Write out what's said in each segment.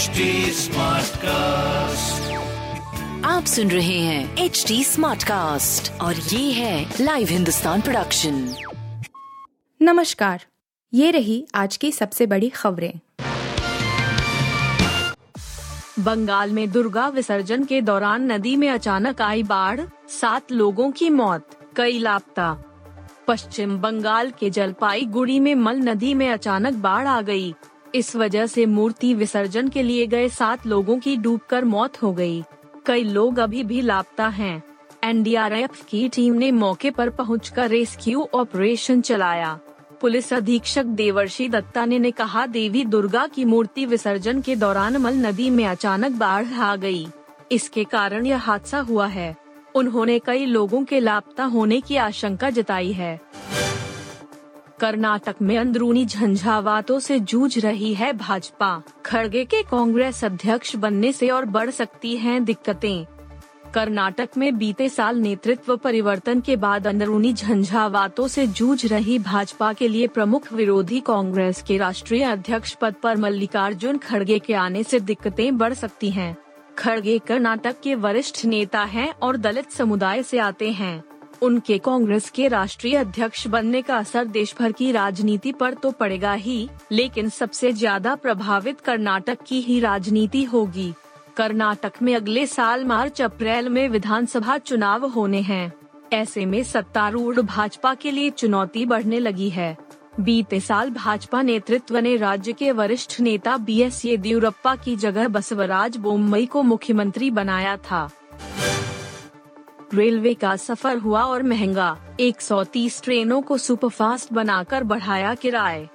HD cast आप सुन रहे हैं एच डी स्मार्ट कास्ट और ये है लाइव हिंदुस्तान प्रोडक्शन नमस्कार ये रही आज की सबसे बड़ी खबरें। बंगाल में दुर्गा विसर्जन के दौरान नदी में अचानक आई बाढ़ सात लोगों की मौत कई लापता। पश्चिम बंगाल के जलपाईगुड़ी में मल नदी में अचानक बाढ़ आ गई। इस वजह से मूर्ति विसर्जन के लिए गए सात लोगों की डूबकर मौत हो गई। कई लोग अभी भी लापता हैं। एनडीआरएफ की टीम ने मौके पर पहुंचकर रेस्क्यू ऑपरेशन चलाया पुलिस अधीक्षक देवर्षि दत्ता ने, ने कहा देवी दुर्गा की मूर्ति विसर्जन के दौरान मल नदी में अचानक बाढ़ आ गई। इसके कारण यह हादसा हुआ है उन्होंने कई लोगों के लापता होने की आशंका जताई है कर्नाटक में अंदरूनी झंझावातों से जूझ रही है भाजपा। खड़गे के कांग्रेस अध्यक्ष बनने से और बढ़ सकती हैं दिक्कतें। कर्नाटक में बीते साल नेतृत्व परिवर्तन के बाद अंदरूनी झंझावातों से जूझ रही भाजपा के लिए प्रमुख विरोधी कांग्रेस के राष्ट्रीय अध्यक्ष पद पर मल्लिकार्जुन खड़गे के आने से दिक्कतें बढ़ सकती हैं। खड़गे कर्नाटक के वरिष्ठ नेता हैं और दलित समुदाय से आते हैं। उनके कांग्रेस के राष्ट्रीय अध्यक्ष बनने का असर देश भर की राजनीति पर तो पड़ेगा ही, लेकिन सबसे ज़्यादा प्रभावित कर्नाटक की ही राजनीति होगी। कर्नाटक में अगले साल मार्च अप्रैल में विधानसभा चुनाव होने हैं। ऐसे में सत्तारूढ़ भाजपा के लिए चुनौती बढ़ने लगी है। बीते साल भाजपा नेतृत्व ने राज्य के वरिष्ठ नेता बी एस येदियुरप्पा की जगह बसवराज बोम्बई को मुख्यमंत्री बनाया था। रेलवे का सफ़र हुआ और महँगा। 130 ट्रेनों को सुपरफास्ट बनाकर बढ़ाया किराए।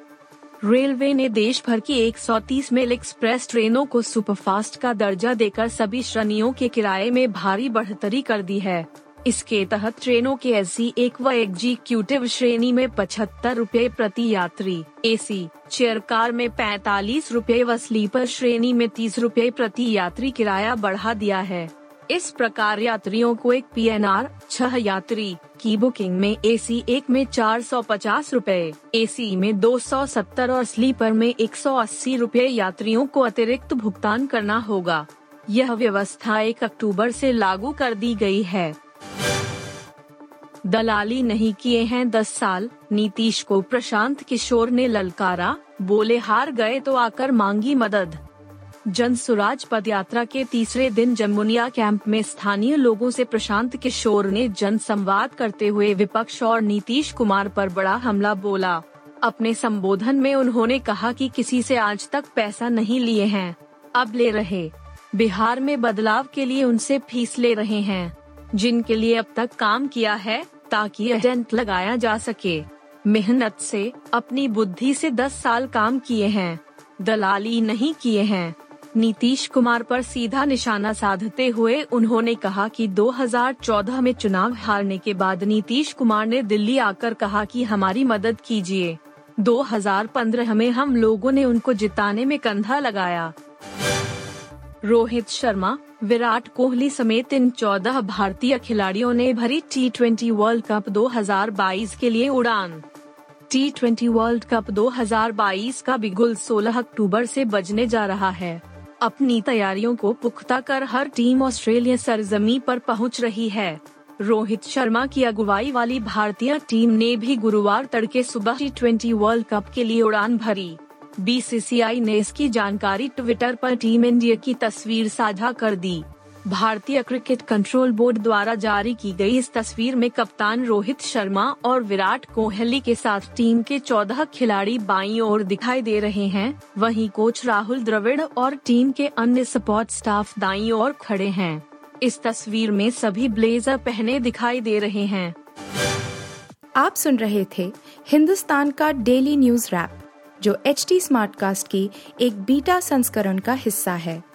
रेलवे ने देश भर की 130 मेल एक्सप्रेस ट्रेनों को सुपरफास्ट का दर्जा देकर सभी श्रेणियों के किराए में भारी बढ़ोतरी कर दी है। इसके तहत ट्रेनों के एसी एक व एग्जीक्यूटिव श्रेणी में पचहत्तर रूपए प्रति यात्री, एसी, चेयर कार में पैतालीस रूपए व स्लीपर श्रेणी में तीस रूपए प्रति यात्री किराया बढ़ा दिया है। इस प्रकार यात्रियों को एक पी एन आर छह यात्री की बुकिंग में ए सी एक में चार सौ पचास रूपए ए सी में दो सौ सत्तर और स्लीपर में एक सौ अस्सी रूपए यात्रियों को अतिरिक्त भुगतान करना होगा। यह व्यवस्था एक अक्टूबर से लागू कर दी गई है। दलाली नहीं किए हैं दस साल, नीतीश को प्रशांत किशोर ने ललकारा, बोले हार गए तो आकर मांगी मदद। जन सुराज पद यात्रा के तीसरे दिन जमुनिया कैंप में स्थानीय लोगों से प्रशांत किशोर ने जन संवाद करते हुए विपक्ष और नीतीश कुमार पर बड़ा हमला बोला। अपने संबोधन में उन्होंने कहा कि किसी से आज तक पैसा नहीं लिए हैं, अब ले रहे। बिहार में बदलाव के लिए उनसे फ़ीस ले रहे हैं, जिनके लिए अब तक काम किया है, ताकि एजेंट लगाया जा सके। मेहनत से, अपनी बुद्धि से 10 साल काम किए हैं, दलाली नहीं किए हैं। नीतीश कुमार पर सीधा निशाना साधते हुए उन्होंने कहा कि 2014 में चुनाव हारने के बाद नीतीश कुमार ने दिल्ली आकर कहा कि हमारी मदद कीजिए। 2015 में हम लोगों ने उनको जिताने में कंधा लगाया। रोहित शर्मा, विराट कोहली समेत इन चौदह भारतीय खिलाड़ियों ने भरी टी ट्वेंटी वर्ल्ड कप 2022 के लिए उड़ान। टी ट्वेंटी वर्ल्ड कप 2022 का बिगुल 16 अक्टूबर से बजने जा रहा है। अपनी तैयारियों को पुख्ता कर हर टीम ऑस्ट्रेलिया सरजमी पर पहुँच रही है। रोहित शर्मा की अगुवाई वाली भारतीय टीम ने भी गुरुवार तड़के सुबह टी ट्वेंटी वर्ल्ड कप के लिए उड़ान भरी। बीसीसीआई ने इसकी जानकारी ट्विटर पर टीम इंडिया की तस्वीर साझा कर दी। भारतीय क्रिकेट कंट्रोल बोर्ड द्वारा जारी की गई इस तस्वीर में कप्तान रोहित शर्मा और विराट कोहली के साथ टीम के चौदह खिलाड़ी बाईं ओर दिखाई दे रहे हैं। वहीं कोच राहुल द्रविड़ और टीम के अन्य सपोर्ट स्टाफ दाईं ओर खड़े हैं। इस तस्वीर में सभी ब्लेजर पहने दिखाई दे रहे हैं। आप सुन रहे थे हिंदुस्तान का डेली न्यूज़ रैप, जो एच टी स्मार्ट कास्ट की एक बीटा संस्करण का हिस्सा है।